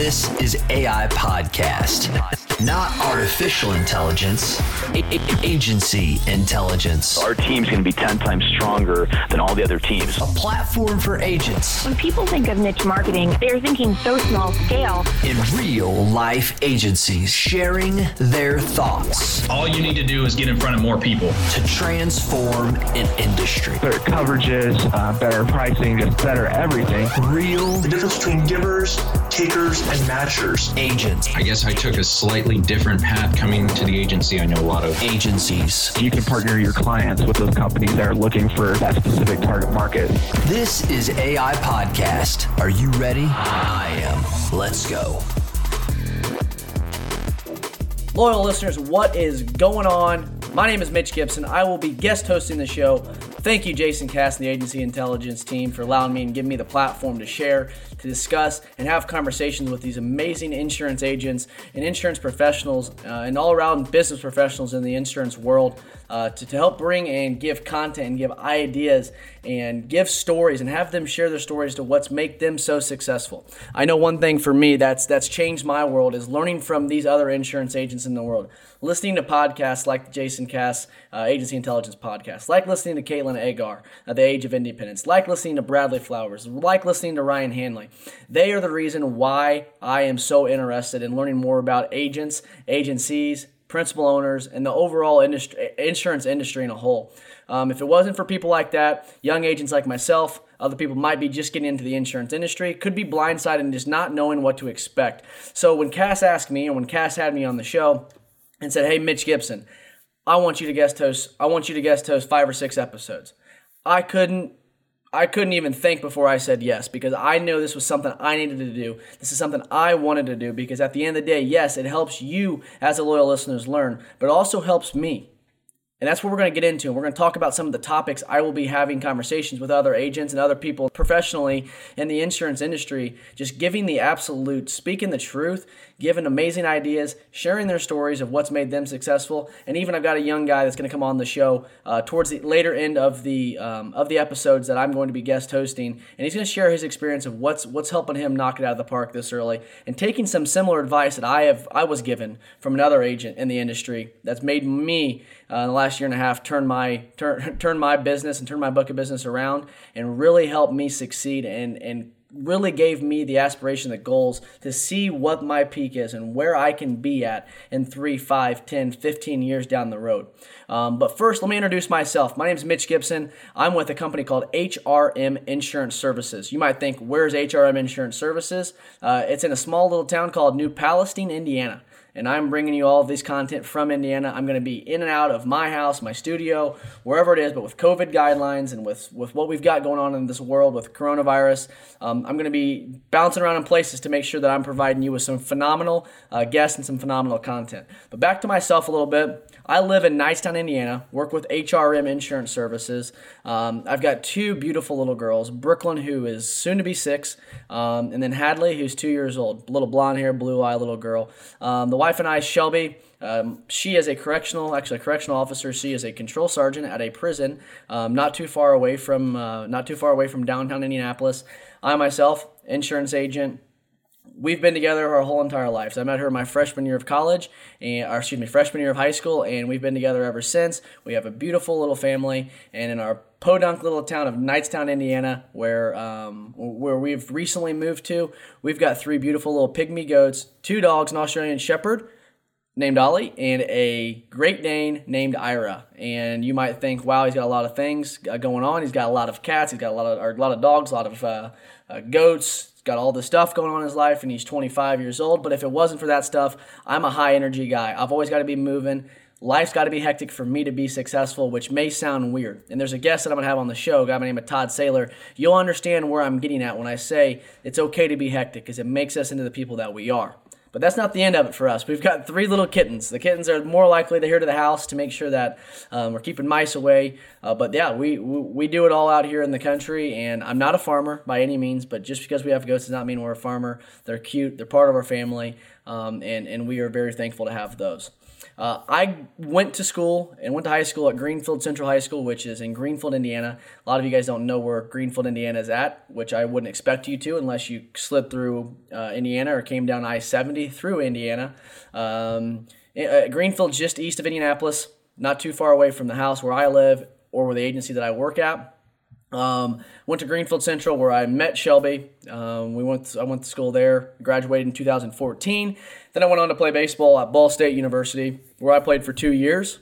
This is AI Podcast. Not artificial intelligence, a- a- agency intelligence. Our team's going to be 10 times stronger than all the other teams. A platform for agents When people think of niche marketing, they're thinking so small scale. in real life agencies sharing their thoughts All you need to do is get in front of more people. to transform an industry. better coverages, uh, better pricing, just better everything. Real the difference between givers, takers, and matchers. agents, I guess I took a slightly different path coming to the agency I know a lot of. agencies. You can partner your clients with those companies that are looking for that specific target market. This is AI Podcast. Are you ready? I am. Let's go. Loyal listeners, what is going on? My name is Mitch Gibson. I will be guest hosting the show. Thank you, Jason Cass and the Agency Intelligence team, for allowing me and giving me the platform to share, to discuss, and have conversations with these amazing insurance agents and insurance professionals uh, and all around business professionals in the insurance world uh, to, to help bring and give content and give ideas and give stories and have them share their stories to what's make them so successful. I know one thing for me that's that's changed my world is learning from these other insurance agents in the world, listening to podcasts like the Jason Cass uh, Agency Intelligence podcast, like listening to Caitlin Agar, uh, The Age of Independence, like listening to Bradley Flowers, like listening to Ryan Hanley. They are the reason why I am so interested in learning more about agents, agencies, principal owners, and the overall industry, insurance industry in a whole. Um, if it wasn't for people like that, young agents like myself, other people might be just getting into the insurance industry, could be blindsided and just not knowing what to expect. So when Cass asked me, and when Cass had me on the show, and said, "Hey, Mitch Gibson, I want you to guest host. I want you to guest host five or six episodes." I couldn't I couldn't even think before I said yes because I know this was something I needed to do. This is something I wanted to do because at the end of the day, yes, it helps you as a loyal listeners learn, but it also helps me. And that's what we're going to get into. We're going to talk about some of the topics I will be having conversations with other agents and other people professionally in the insurance industry, just giving the absolute, speaking the truth, giving amazing ideas, sharing their stories of what's made them successful. And even I've got a young guy that's going to come on the show uh, towards the later end of the um, of the episodes that I'm going to be guest hosting, and he's going to share his experience of what's what's helping him knock it out of the park this early, and taking some similar advice that I have I was given from another agent in the industry that's made me uh, in the last year and a half turn my turn turn my business and turn my book of business around, and really help me succeed and and really gave me the aspiration, the goals to see what my peak is and where I can be at in 3, 5, 10, 15 years down the road. Um, but first, let me introduce myself. My name is Mitch Gibson. I'm with a company called HRM Insurance Services. You might think, where's HRM Insurance Services? Uh, it's in a small little town called New Palestine, Indiana and I'm bringing you all of this content from Indiana. I'm going to be in and out of my house, my studio, wherever it is. But with COVID guidelines and with with what we've got going on in this world with coronavirus, um, I'm going to be bouncing around in places to make sure that I'm providing you with some phenomenal uh, guests and some phenomenal content. But back to myself a little bit. I live in Knightstown, Indiana, work with HRM Insurance Services. Um, I've got two beautiful little girls Brooklyn, who is soon to be six, um, and then Hadley, who's two years old. Little blonde hair, blue eye little girl. Um, the wife and I, Shelby, um, she is a correctional, actually a correctional officer. She is a control sergeant at a prison, um, not too far away from, uh, not too far away from downtown Indianapolis. I myself, insurance agent, we've been together our whole entire lives. I met her my freshman year of college, and or excuse me, freshman year of high school, and we've been together ever since. We have a beautiful little family, and in our podunk little town of Knightstown, Indiana, where um, where we've recently moved to, we've got three beautiful little pygmy goats, two dogs, an Australian Shepherd named Ollie, and a Great Dane named Ira. And you might think, wow, he's got a lot of things uh, going on. He's got a lot of cats. He's got a lot of or a lot of dogs, a lot of uh, uh, goats. He's got all this stuff going on in his life, and he's 25 years old. But if it wasn't for that stuff, I'm a high energy guy. I've always got to be moving. Life's got to be hectic for me to be successful, which may sound weird. And there's a guest that I'm going to have on the show, a guy by the name of Todd Saylor. You'll understand where I'm getting at when I say it's okay to be hectic because it makes us into the people that we are. But that's not the end of it for us. We've got three little kittens. The kittens are more likely to hear to the house to make sure that um, we're keeping mice away. Uh, but yeah, we, we we do it all out here in the country. And I'm not a farmer by any means, but just because we have goats does not mean we're a farmer. They're cute. They're part of our family, um, and and we are very thankful to have those. Uh, I went to school and went to high school at Greenfield Central High School, which is in Greenfield, Indiana. A lot of you guys don't know where Greenfield, Indiana is at, which I wouldn't expect you to unless you slid through uh, Indiana or came down I 70 through Indiana. Um, uh, Greenfield's just east of Indianapolis, not too far away from the house where I live or where the agency that I work at. Um, went to Greenfield Central where I met Shelby. Um, we went. To, I went to school there. Graduated in 2014. Then I went on to play baseball at Ball State University, where I played for two years.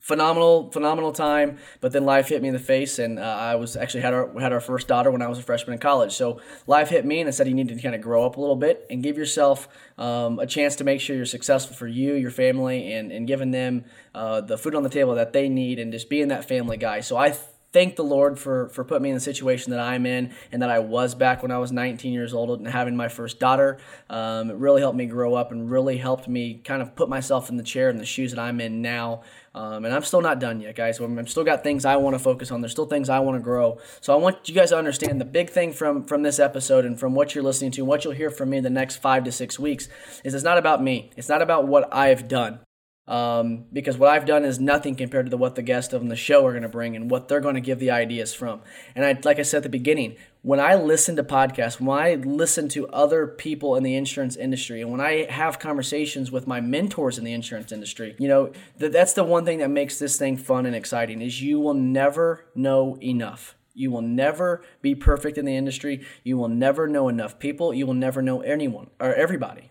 Phenomenal, phenomenal time. But then life hit me in the face, and uh, I was actually had our had our first daughter when I was a freshman in college. So life hit me, and I said you need to kind of grow up a little bit and give yourself um, a chance to make sure you're successful for you, your family, and and giving them uh, the food on the table that they need, and just being that family guy. So I thank the Lord for for putting me in the situation that I'm in and that I was back when I was 19 years old and having my first daughter. Um, it really helped me grow up and really helped me kind of put myself in the chair and the shoes that I'm in now. Um, and I'm still not done yet, guys. I'm still got things I want to focus on. There's still things I want to grow. So I want you guys to understand the big thing from from this episode and from what you're listening to, what you'll hear from me the next five to six weeks is it's not about me. It's not about what I've done um, because what I've done is nothing compared to the, what the guests on the show are going to bring and what they're going to give the ideas from. And I, like I said at the beginning, when I listen to podcasts, when I listen to other people in the insurance industry, and when I have conversations with my mentors in the insurance industry, you know, th- that's the one thing that makes this thing fun and exciting is you will never know enough. You will never be perfect in the industry. You will never know enough people. You will never know anyone or everybody.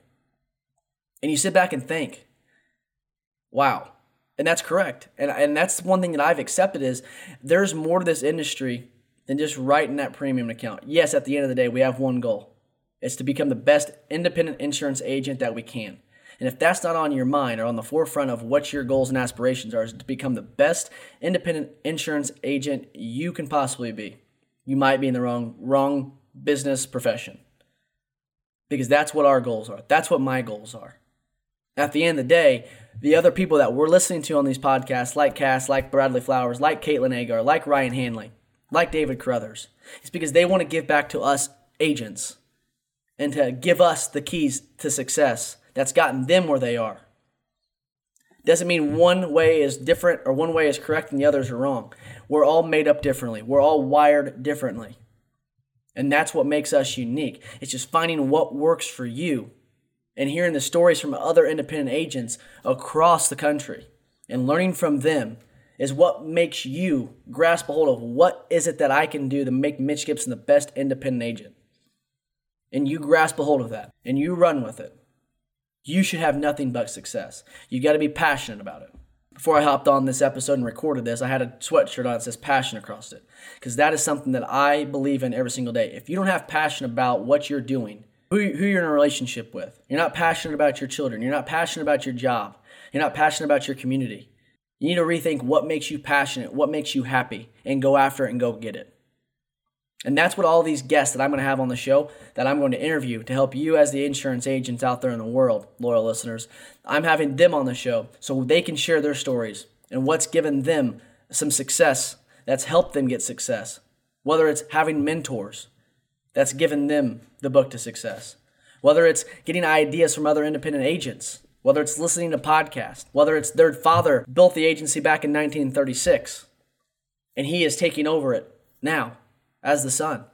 And you sit back and think, wow. And that's correct. And, and that's one thing that I've accepted is there's more to this industry than just writing that premium account. Yes, at the end of the day, we have one goal. It's to become the best independent insurance agent that we can. And if that's not on your mind or on the forefront of what your goals and aspirations are, is to become the best independent insurance agent you can possibly be, you might be in the wrong wrong business profession. Because that's what our goals are. That's what my goals are. At the end of the day, the other people that we're listening to on these podcasts, like Cass, like Bradley Flowers, like Caitlin Agar, like Ryan Hanley, like David Carothers, it's because they want to give back to us agents and to give us the keys to success that's gotten them where they are. Doesn't mean one way is different or one way is correct and the others are wrong. We're all made up differently. We're all wired differently. And that's what makes us unique. It's just finding what works for you and hearing the stories from other independent agents across the country and learning from them is what makes you grasp a hold of what is it that I can do to make Mitch Gibson the best independent agent. And you grasp a hold of that and you run with it. You should have nothing but success. You got to be passionate about it. Before I hopped on this episode and recorded this, I had a sweatshirt on that says passion across it. Because that is something that I believe in every single day. If you don't have passion about what you're doing, who, who you're in a relationship with. You're not passionate about your children. You're not passionate about your job. You're not passionate about your community. You need to rethink what makes you passionate, what makes you happy, and go after it and go get it. And that's what all these guests that I'm going to have on the show that I'm going to interview to help you as the insurance agents out there in the world, loyal listeners. I'm having them on the show so they can share their stories and what's given them some success that's helped them get success. Whether it's having mentors, that's given them the book to success. Whether it's getting ideas from other independent agents, whether it's listening to podcasts, whether it's their father built the agency back in 1936 and he is taking over it now as the son.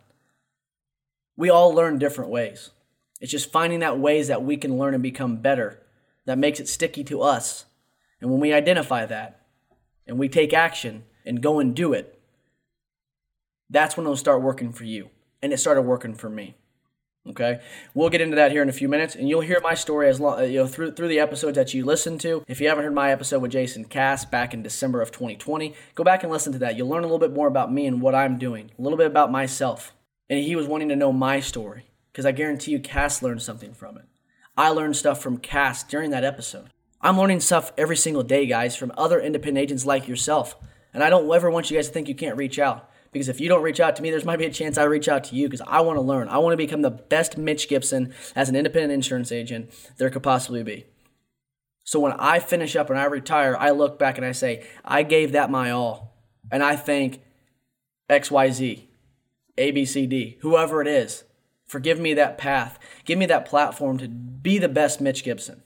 We all learn different ways. It's just finding that ways that we can learn and become better that makes it sticky to us. And when we identify that and we take action and go and do it, that's when it'll start working for you and it started working for me. Okay, we'll get into that here in a few minutes, and you'll hear my story as long uh, you know through through the episodes that you listen to. If you haven't heard my episode with Jason Cass back in December of 2020, go back and listen to that. You'll learn a little bit more about me and what I'm doing, a little bit about myself. And he was wanting to know my story because I guarantee you, Cass learned something from it. I learned stuff from Cass during that episode. I'm learning stuff every single day, guys, from other independent agents like yourself. And I don't ever want you guys to think you can't reach out. Because if you don't reach out to me, there's might be a chance I reach out to you because I want to learn. I want to become the best Mitch Gibson as an independent insurance agent there could possibly be. So when I finish up and I retire, I look back and I say, I gave that my all. And I thank XYZ, ABCD, whoever it is, for giving me that path, give me that platform to be the best Mitch Gibson.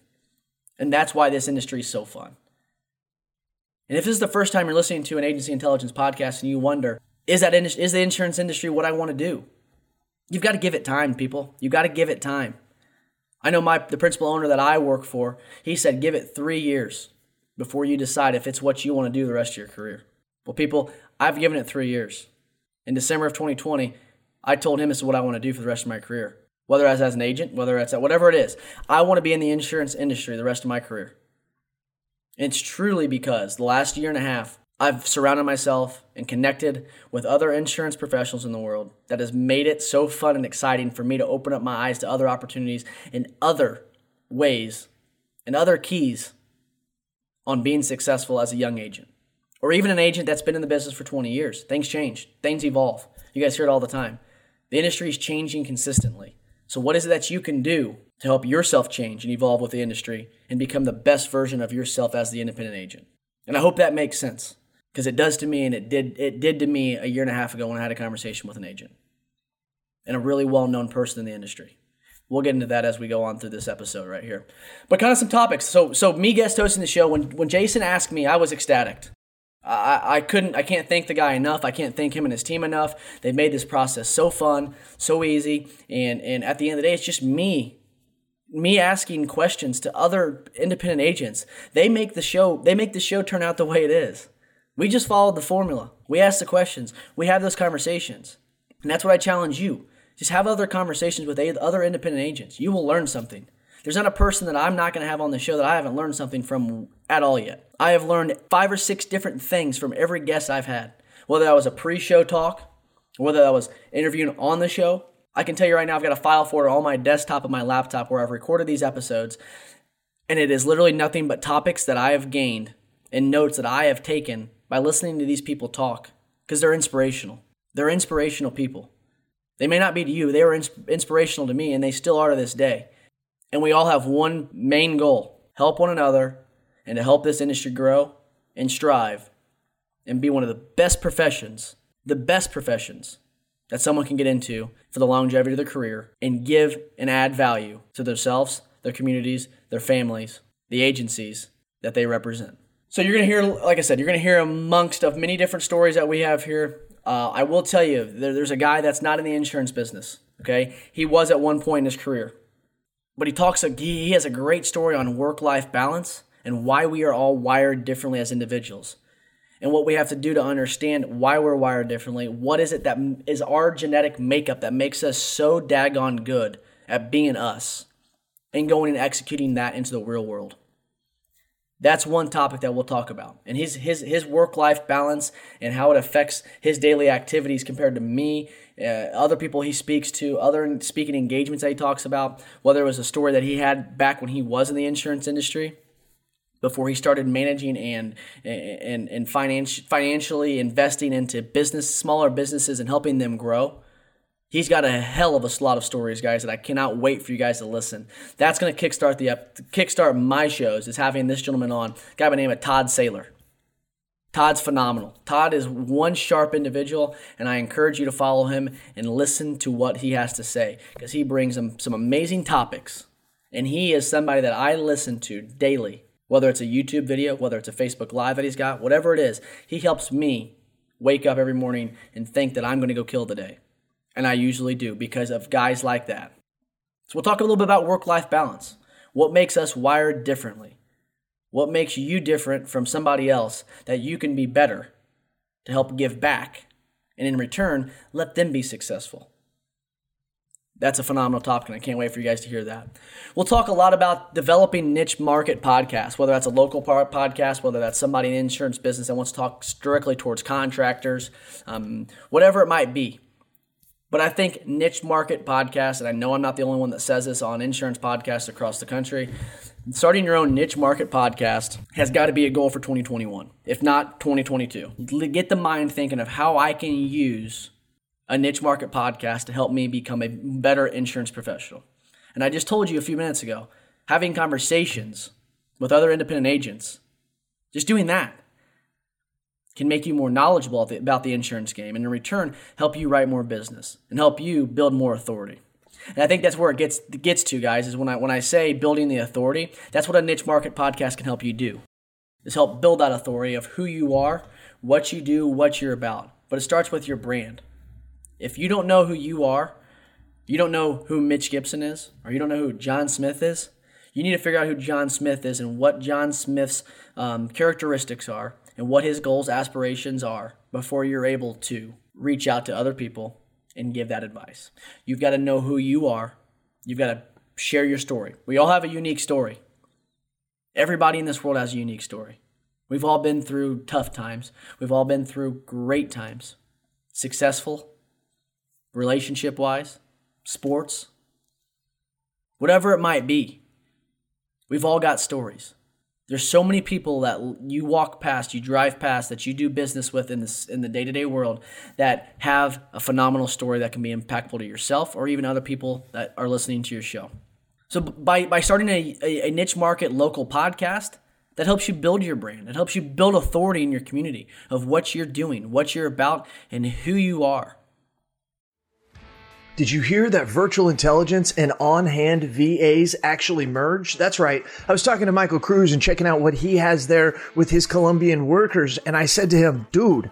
And that's why this industry is so fun. And if this is the first time you're listening to an agency intelligence podcast and you wonder, is that in, is the insurance industry what I want to do? You've got to give it time, people. You've got to give it time. I know my the principal owner that I work for, he said give it 3 years before you decide if it's what you want to do the rest of your career. Well, people, I've given it 3 years. In December of 2020, I told him this is what I want to do for the rest of my career. Whether it's as an agent, whether it's at whatever it is, I want to be in the insurance industry the rest of my career. It's truly because the last year and a half, I've surrounded myself and connected with other insurance professionals in the world that has made it so fun and exciting for me to open up my eyes to other opportunities in other ways and other keys on being successful as a young agent or even an agent that's been in the business for 20 years. Things change, things evolve. You guys hear it all the time. The industry is changing consistently. So, what is it that you can do to help yourself change and evolve with the industry and become the best version of yourself as the independent agent? And I hope that makes sense because it does to me, and it did it did to me a year and a half ago when I had a conversation with an agent and a really well known person in the industry. We'll get into that as we go on through this episode right here. But kind of some topics. So so me guest hosting the show when when Jason asked me, I was ecstatic. I, I couldn't I can't thank the guy enough. I can't thank him and his team enough. They've made this process so fun, so easy, and and at the end of the day, it's just me me asking questions to other independent agents. They make the show they make the show turn out the way it is. We just followed the formula. We asked the questions. We have those conversations. And that's what I challenge you. Just have other conversations with other independent agents. You will learn something. There's not a person that I'm not going to have on the show that I haven't learned something from at all yet. I have learned five or six different things from every guest I've had. Whether that was a pre show talk, whether that was interviewing on the show, I can tell you right now, I've got a file folder on my desktop and my laptop where I've recorded these episodes, and it is literally nothing but topics that I have gained and notes that I have taken by listening to these people talk because they're inspirational. They're inspirational people. They may not be to you, they were ins- inspirational to me, and they still are to this day. And we all have one main goal help one another and to help this industry grow and strive and be one of the best professions, the best professions that someone can get into for the longevity of their career and give and add value to themselves, their communities, their families, the agencies that they represent. So you're to hear, like I said, you're to hear amongst of many different stories that we have here. Uh, I will tell you, there, there's a guy that's not in the insurance business. Okay, he was at one point in his career, but he talks. He has a great story on work-life balance and why we are all wired differently as individuals, and what we have to do to understand why we're wired differently. What is it that is our genetic makeup that makes us so daggone good at being us, and going and executing that into the real world. That's one topic that we'll talk about. And his his his work life balance and how it affects his daily activities compared to me, uh, other people he speaks to, other speaking engagements that he talks about, whether it was a story that he had back when he was in the insurance industry before he started managing and and and finance, financially investing into business smaller businesses and helping them grow He's got a hell of a slot of stories, guys, that I cannot wait for you guys to listen. That's going to kickstart the up, kickstart my shows. Is having this gentleman on, guy by the name of Todd Saylor. Todd's phenomenal. Todd is one sharp individual, and I encourage you to follow him and listen to what he has to say because he brings some, some amazing topics. And he is somebody that I listen to daily, whether it's a YouTube video, whether it's a Facebook Live that he's got, whatever it is. He helps me wake up every morning and think that I'm going to go kill the day. And I usually do because of guys like that. So we'll talk a little bit about work life balance. What makes us wired differently? What makes you different from somebody else that you can be better to help give back? And in return, let them be successful. That's a phenomenal topic, and I can't wait for you guys to hear that. We'll talk a lot about developing niche market podcasts, whether that's a local podcast, whether that's somebody in the insurance business that wants to talk directly towards contractors, um, whatever it might be. But I think niche market podcasts, and I know I'm not the only one that says this on insurance podcasts across the country, starting your own niche market podcast has got to be a goal for 2021, if not 2022. Get the mind thinking of how I can use a niche market podcast to help me become a better insurance professional. And I just told you a few minutes ago, having conversations with other independent agents, just doing that can make you more knowledgeable about the insurance game and in return help you write more business and help you build more authority. And I think that's where it gets gets to, guys, is when I when I say building the authority, that's what a niche market podcast can help you do. Is help build that authority of who you are, what you do, what you're about. But it starts with your brand. If you don't know who you are, you don't know who Mitch Gibson is, or you don't know who John Smith is, you need to figure out who John Smith is and what John Smith's um, characteristics are and what his goals, aspirations are before you're able to reach out to other people and give that advice. You've got to know who you are. You've got to share your story. We all have a unique story. Everybody in this world has a unique story. We've all been through tough times. We've all been through great times. Successful, relationship wise, sports, whatever it might be. We've all got stories. There's so many people that you walk past, you drive past, that you do business with in this in the day to day world that have a phenomenal story that can be impactful to yourself or even other people that are listening to your show. So by by starting a, a, a niche market local podcast, that helps you build your brand. It helps you build authority in your community of what you're doing, what you're about, and who you are. Did you hear that virtual intelligence and on hand VAs actually merge? That's right. I was talking to Michael Cruz and checking out what he has there with his Colombian workers. And I said to him, dude,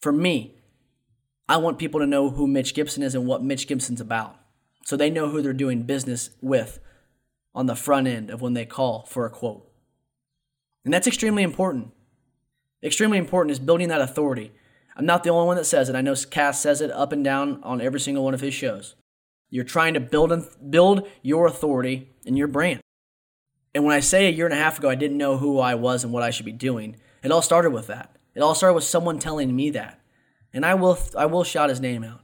For me, I want people to know who Mitch Gibson is and what Mitch Gibson's about. So they know who they're doing business with on the front end of when they call for a quote. And that's extremely important. Extremely important is building that authority. I'm not the only one that says it. I know Cass says it up and down on every single one of his shows. You're trying to build and build your authority and your brand. And when I say a year and a half ago I didn't know who I was and what I should be doing, it all started with that. It all started with someone telling me that. And I will I will shout his name out.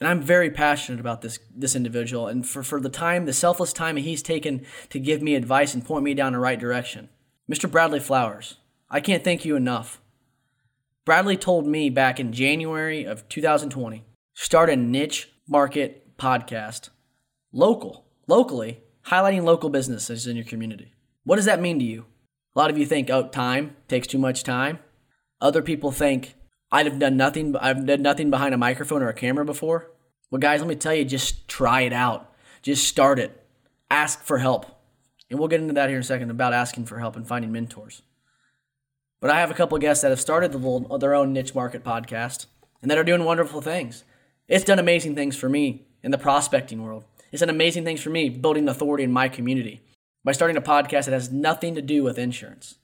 And I'm very passionate about this this individual and for, for the time, the selfless time he's taken to give me advice and point me down the right direction. Mr. Bradley Flowers, I can't thank you enough. Bradley told me back in January of 2020, start a niche market podcast. Local, locally, highlighting local businesses in your community. What does that mean to you? A lot of you think, oh, time takes too much time. Other people think I'd have done nothing. I've done nothing behind a microphone or a camera before. Well, guys, let me tell you, just try it out. Just start it. Ask for help, and we'll get into that here in a second about asking for help and finding mentors. But I have a couple guests that have started the little, uh, their own niche market podcast and that are doing wonderful things. It's done amazing things for me in the prospecting world. It's done amazing things for me building authority in my community by starting a podcast that has nothing to do with insurance.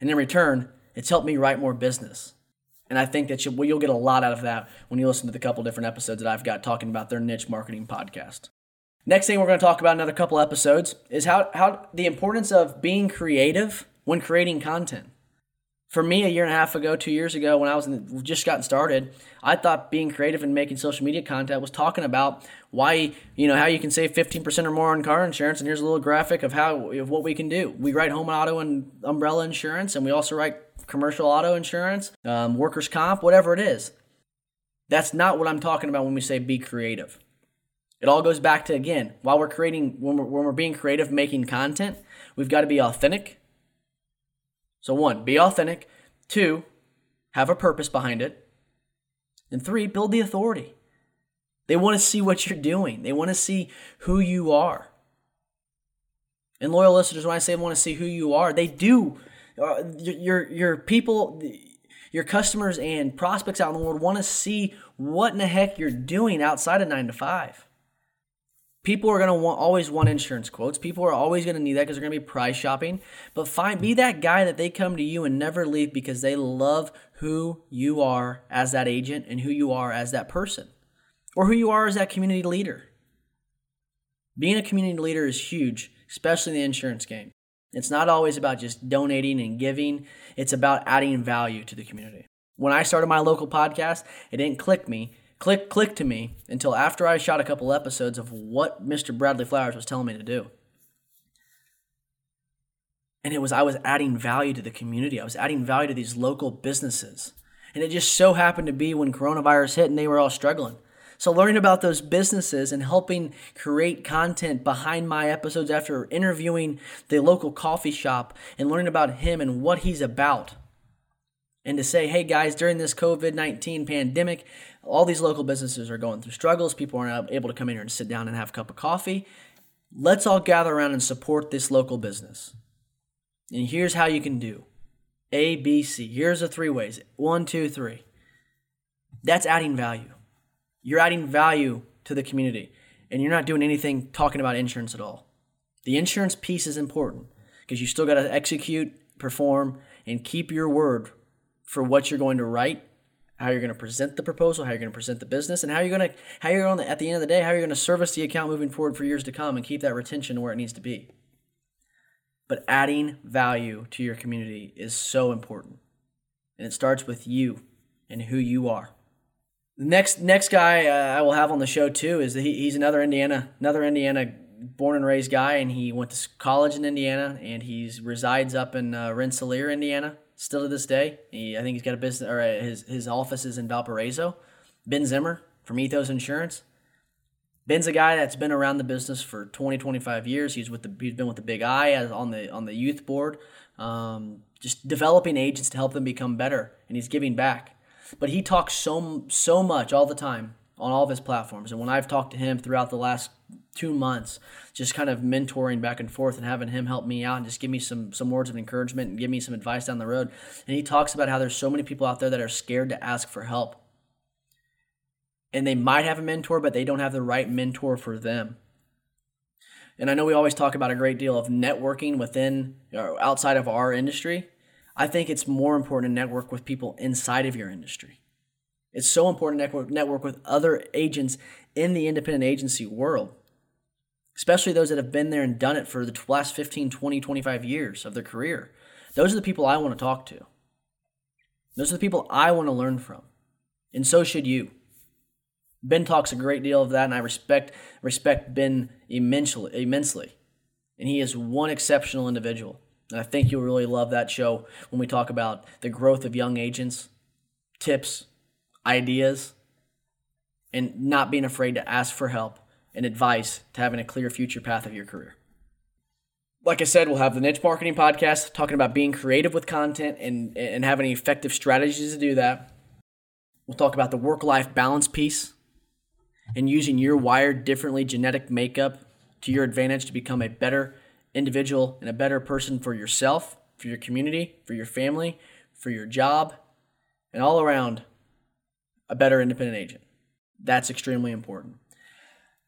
And in return, it's helped me write more business. And I think that you'll, you'll get a lot out of that when you listen to the couple different episodes that I've got talking about their niche marketing podcast. Next thing we're going to talk about another couple episodes is how, how the importance of being creative when creating content. For me, a year and a half ago, two years ago, when I was the, just gotten started, I thought being creative and making social media content was talking about why you know how you can save 15% or more on car insurance. And here's a little graphic of how of what we can do. We write home and auto and umbrella insurance, and we also write commercial auto insurance, um, workers' comp, whatever it is. That's not what I'm talking about when we say be creative. It all goes back to, again, while we're creating, when we're, when we're being creative, making content, we've got to be authentic. So, one, be authentic. Two, have a purpose behind it. And three, build the authority. They want to see what you're doing, they want to see who you are. And loyal listeners, when I say want to see who you are, they do. Uh, your your people, your customers and prospects out in the world want to see what in the heck you're doing outside of nine to five. People are going to want, always want insurance quotes. People are always going to need that because they're going to be price shopping. But find be that guy that they come to you and never leave because they love who you are as that agent and who you are as that person, or who you are as that community leader. Being a community leader is huge, especially in the insurance game. It's not always about just donating and giving, it's about adding value to the community. When I started my local podcast, it didn't click me, click click to me until after I shot a couple episodes of what Mr. Bradley Flowers was telling me to do. And it was I was adding value to the community. I was adding value to these local businesses. And it just so happened to be when coronavirus hit and they were all struggling. So, learning about those businesses and helping create content behind my episodes after interviewing the local coffee shop and learning about him and what he's about. And to say, hey guys, during this COVID 19 pandemic, all these local businesses are going through struggles. People aren't able to come in here and sit down and have a cup of coffee. Let's all gather around and support this local business. And here's how you can do A, B, C. Here's the three ways one, two, three. That's adding value. You're adding value to the community, and you're not doing anything talking about insurance at all. The insurance piece is important because you still got to execute, perform, and keep your word for what you're going to write, how you're going to present the proposal, how you're going to present the business, and how you're going to how you're going to, at the end of the day how you're going to service the account moving forward for years to come and keep that retention where it needs to be. But adding value to your community is so important, and it starts with you and who you are. Next next guy uh, I will have on the show too is he, he's another Indiana another Indiana born and raised guy, and he went to college in Indiana, and he resides up in uh, Rensselaer, Indiana, still to this day. He, I think he's got a business or uh, his his office is in Valparaiso. Ben Zimmer from Ethos Insurance. Ben's a guy that's been around the business for 20, 25 years. He's with the he's been with the Big as on the on the youth board, um, just developing agents to help them become better, and he's giving back. But he talks so so much all the time on all of his platforms. And when I've talked to him throughout the last two months, just kind of mentoring back and forth and having him help me out and just give me some some words of encouragement and give me some advice down the road. And he talks about how there's so many people out there that are scared to ask for help. And they might have a mentor, but they don't have the right mentor for them. And I know we always talk about a great deal of networking within or outside of our industry. I think it's more important to network with people inside of your industry. It's so important to network, network with other agents in the independent agency world, especially those that have been there and done it for the last 15, 20, 25 years of their career. Those are the people I want to talk to. Those are the people I want to learn from. And so should you. Ben talks a great deal of that, and I respect respect Ben immensely. immensely. And he is one exceptional individual. And I think you'll really love that show when we talk about the growth of young agents, tips, ideas, and not being afraid to ask for help and advice to having a clear future path of your career. Like I said, we'll have the niche marketing podcast talking about being creative with content and, and having effective strategies to do that. We'll talk about the work life balance piece and using your wired differently genetic makeup to your advantage to become a better individual and a better person for yourself, for your community, for your family, for your job, and all around a better independent agent. That's extremely important.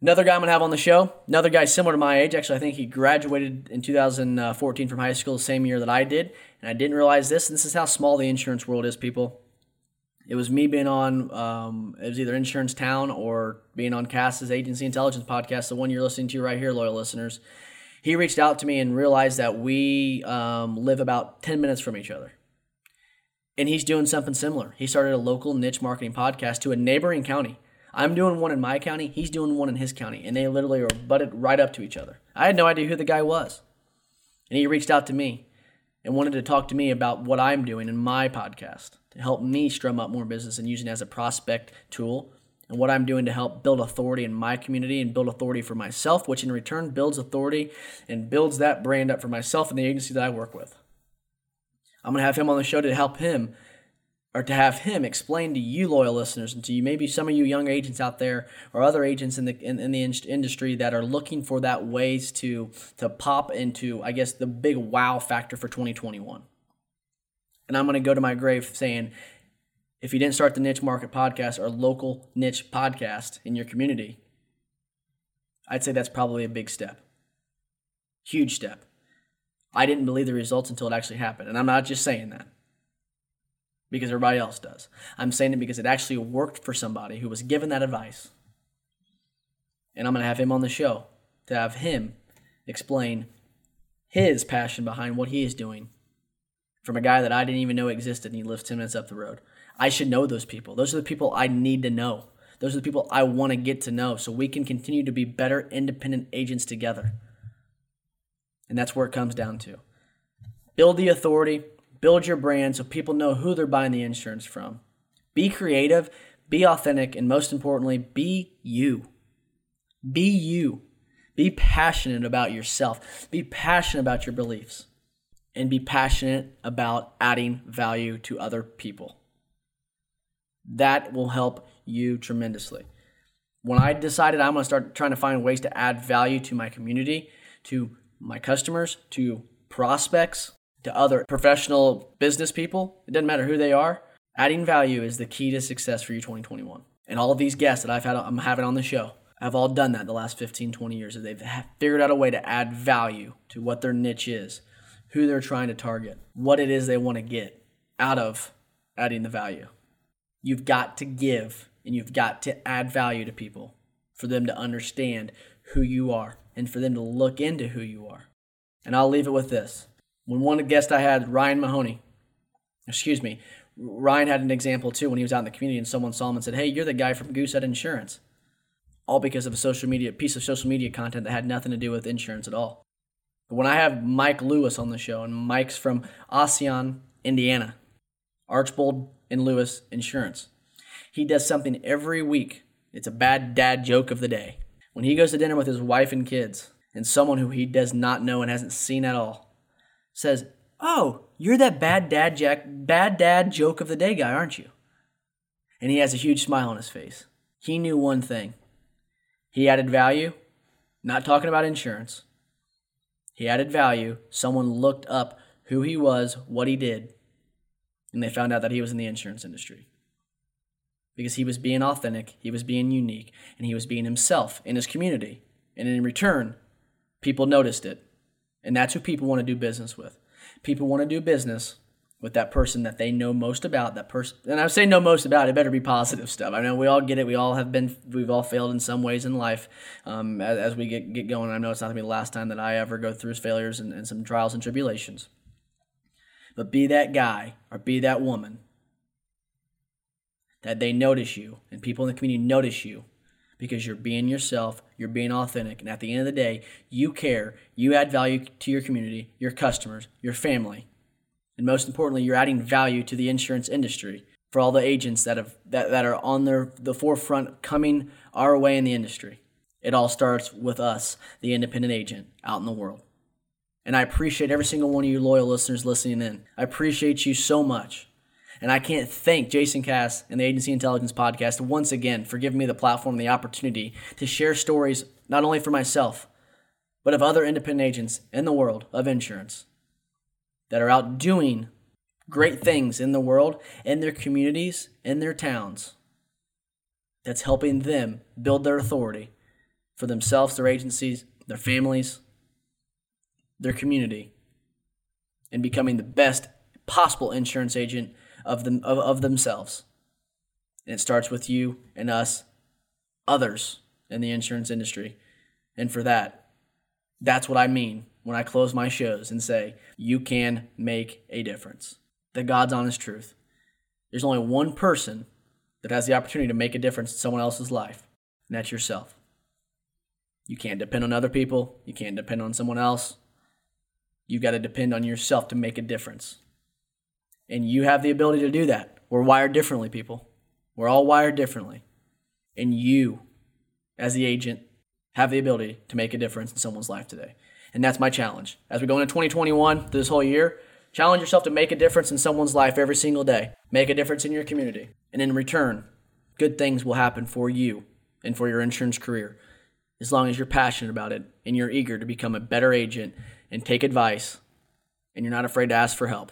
Another guy I'm to have on the show, another guy similar to my age. Actually, I think he graduated in 2014 from high school the same year that I did. And I didn't realize this. And this is how small the insurance world is, people. It was me being on, um, it was either Insurance Town or being on Cass's Agency Intelligence podcast, the one you're listening to right here, loyal listeners he reached out to me and realized that we um, live about 10 minutes from each other. And he's doing something similar. He started a local niche marketing podcast to a neighboring county. I'm doing one in my county, he's doing one in his county, and they literally are butted right up to each other. I had no idea who the guy was. And he reached out to me and wanted to talk to me about what I'm doing in my podcast to help me strum up more business and using it as a prospect tool and what I'm doing to help build authority in my community and build authority for myself, which in return builds authority and builds that brand up for myself and the agency that I work with. I'm going to have him on the show to help him or to have him explain to you loyal listeners and to you maybe some of you young agents out there or other agents in the in, in the in- industry that are looking for that ways to to pop into i guess the big wow factor for 2021 and i'm going to go to my grave saying if you didn't start the niche market podcast or local niche podcast in your community i'd say that's probably a big step huge step i didn't believe the results until it actually happened and i'm not just saying that because everybody else does. I'm saying it because it actually worked for somebody who was given that advice. And I'm going to have him on the show to have him explain his passion behind what he is doing from a guy that I didn't even know existed and he lives 10 minutes up the road. I should know those people. Those are the people I need to know. Those are the people I want to get to know so we can continue to be better independent agents together. And that's where it comes down to. Build the authority, build your brand so people know who they're buying the insurance from. Be creative, be authentic, and most importantly, be you. Be you. Be passionate about yourself. Be passionate about your beliefs. And be passionate about adding value to other people. That will help you tremendously. When I decided I'm going to start trying to find ways to add value to my community, to my customers, to prospects, to other professional business people, it doesn't matter who they are, adding value is the key to success for you 2021. And all of these guests that I've had I'm having on the show have all done that the last 15, 20 years. They've figured out a way to add value to what their niche is, who they're trying to target, what it is they want to get out of adding the value. You've got to give and you've got to add value to people for them to understand who you are and for them to look into who you are. And I'll leave it with this. When one guest I had, Ryan Mahoney, excuse me, Ryan had an example too when he was out in the community and someone saw him and said, Hey, you're the guy from Goosehead Insurance. All because of a social media piece of social media content that had nothing to do with insurance at all. But when I have Mike Lewis on the show, and Mike's from Ossian, Indiana, Archbold and Lewis Insurance, he does something every week. It's a bad dad joke of the day. When he goes to dinner with his wife and kids, and someone who he does not know and hasn't seen at all says, "Oh, you're that bad dad jack, bad dad joke of the day guy, aren't you?" And he has a huge smile on his face. He knew one thing. He added value, not talking about insurance. He added value. Someone looked up who he was, what he did, and they found out that he was in the insurance industry. Because he was being authentic, he was being unique, and he was being himself in his community. And in return, people noticed it. And that's who people want to do business with. People want to do business with that person that they know most about. That person, and I say know most about. It better be positive stuff. I know we all get it. We all have been. We've all failed in some ways in life. Um, as, as, we get get going, I know it's not gonna be the last time that I ever go through failures and, and some trials and tribulations. But be that guy or be that woman that they notice you and people in the community notice you because you're being yourself, you're being authentic, and at the end of the day, you care, you add value to your community, your customers, your family, and most importantly, you're adding value to the insurance industry for all the agents that have that, that are on their the forefront coming our way in the industry. It all starts with us, the independent agent out in the world. And I appreciate every single one of you loyal listeners listening in. I appreciate you so much. And I can't thank Jason Cass and the Agency Intelligence Podcast once again for giving me the platform and the opportunity to share stories not only for myself, but of other independent agents in the world of insurance that are out doing great things in the world, in their communities, in their towns. That's helping them build their authority for themselves, their agencies, their families, their community, and becoming the best possible insurance agent of them of, of themselves. And it starts with you and us, others in the insurance industry. And for that, that's what I mean when I close my shows and say, you can make a difference. The God's honest truth. There's only one person that has the opportunity to make a difference in someone else's life, and that's yourself. You can't depend on other people, you can't depend on someone else. You got to depend on yourself to make a difference. And you have the ability to do that. We're wired differently, people. We're all wired differently. And you, as the agent, have the ability to make a difference in someone's life today. And that's my challenge. As we go into 2021, this whole year, Challenge yourself to make a difference in someone's life every single day. Make a difference in your community. And in return, good things will happen for you and for your insurance career as long as you're passionate about it and you're eager to become a better agent and take advice and you're not afraid to ask for help.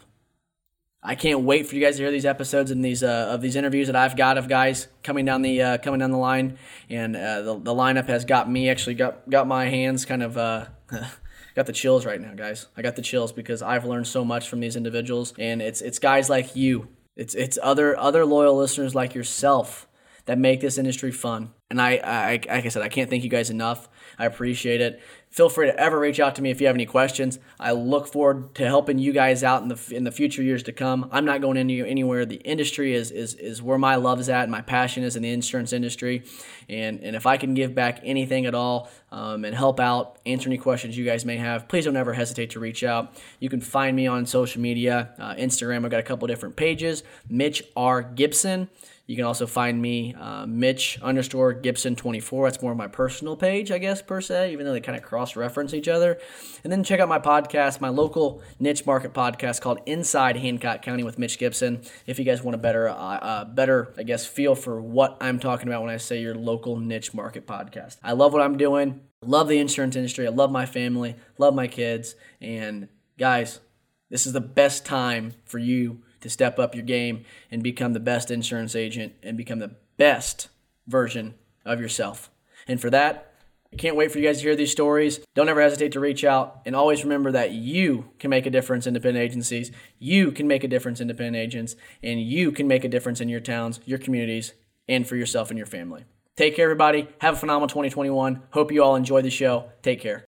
I can't wait for you guys to hear these episodes and these uh, of these interviews that I've got of guys coming down the uh, coming down the line, and uh, the, the lineup has got me actually got got my hands kind of uh, got the chills right now, guys. I got the chills because I've learned so much from these individuals, and it's it's guys like you, it's it's other other loyal listeners like yourself that make this industry fun. And I, I like I said, I can't thank you guys enough. I appreciate it. Feel free to ever reach out to me if you have any questions. I look forward to helping you guys out in the in the future years to come. I'm not going any, anywhere. The industry is, is is where my love is at and my passion is in the insurance industry. And and if I can give back anything at all um, and help out, answer any questions you guys may have, please don't ever hesitate to reach out. You can find me on social media, uh, Instagram. I've got a couple different pages. Mitch R Gibson. You can also find me, uh, Mitch underscore Gibson 24. That's more of my personal page, I guess, per se, even though they kind of cross reference each other. And then check out my podcast, my local niche market podcast called Inside Hancock County with Mitch Gibson. If you guys want a better, uh, uh, better, I guess, feel for what I'm talking about when I say your local niche market podcast. I love what I'm doing. Love the insurance industry. I love my family. Love my kids. And guys, this is the best time for you to step up your game and become the best insurance agent and become the best version of yourself. And for that, I can't wait for you guys to hear these stories. Don't ever hesitate to reach out. And always remember that you can make a difference, independent agencies. You can make a difference, independent agents. And you can make a difference in your towns, your communities, and for yourself and your family. Take care, everybody. Have a phenomenal 2021. Hope you all enjoy the show. Take care.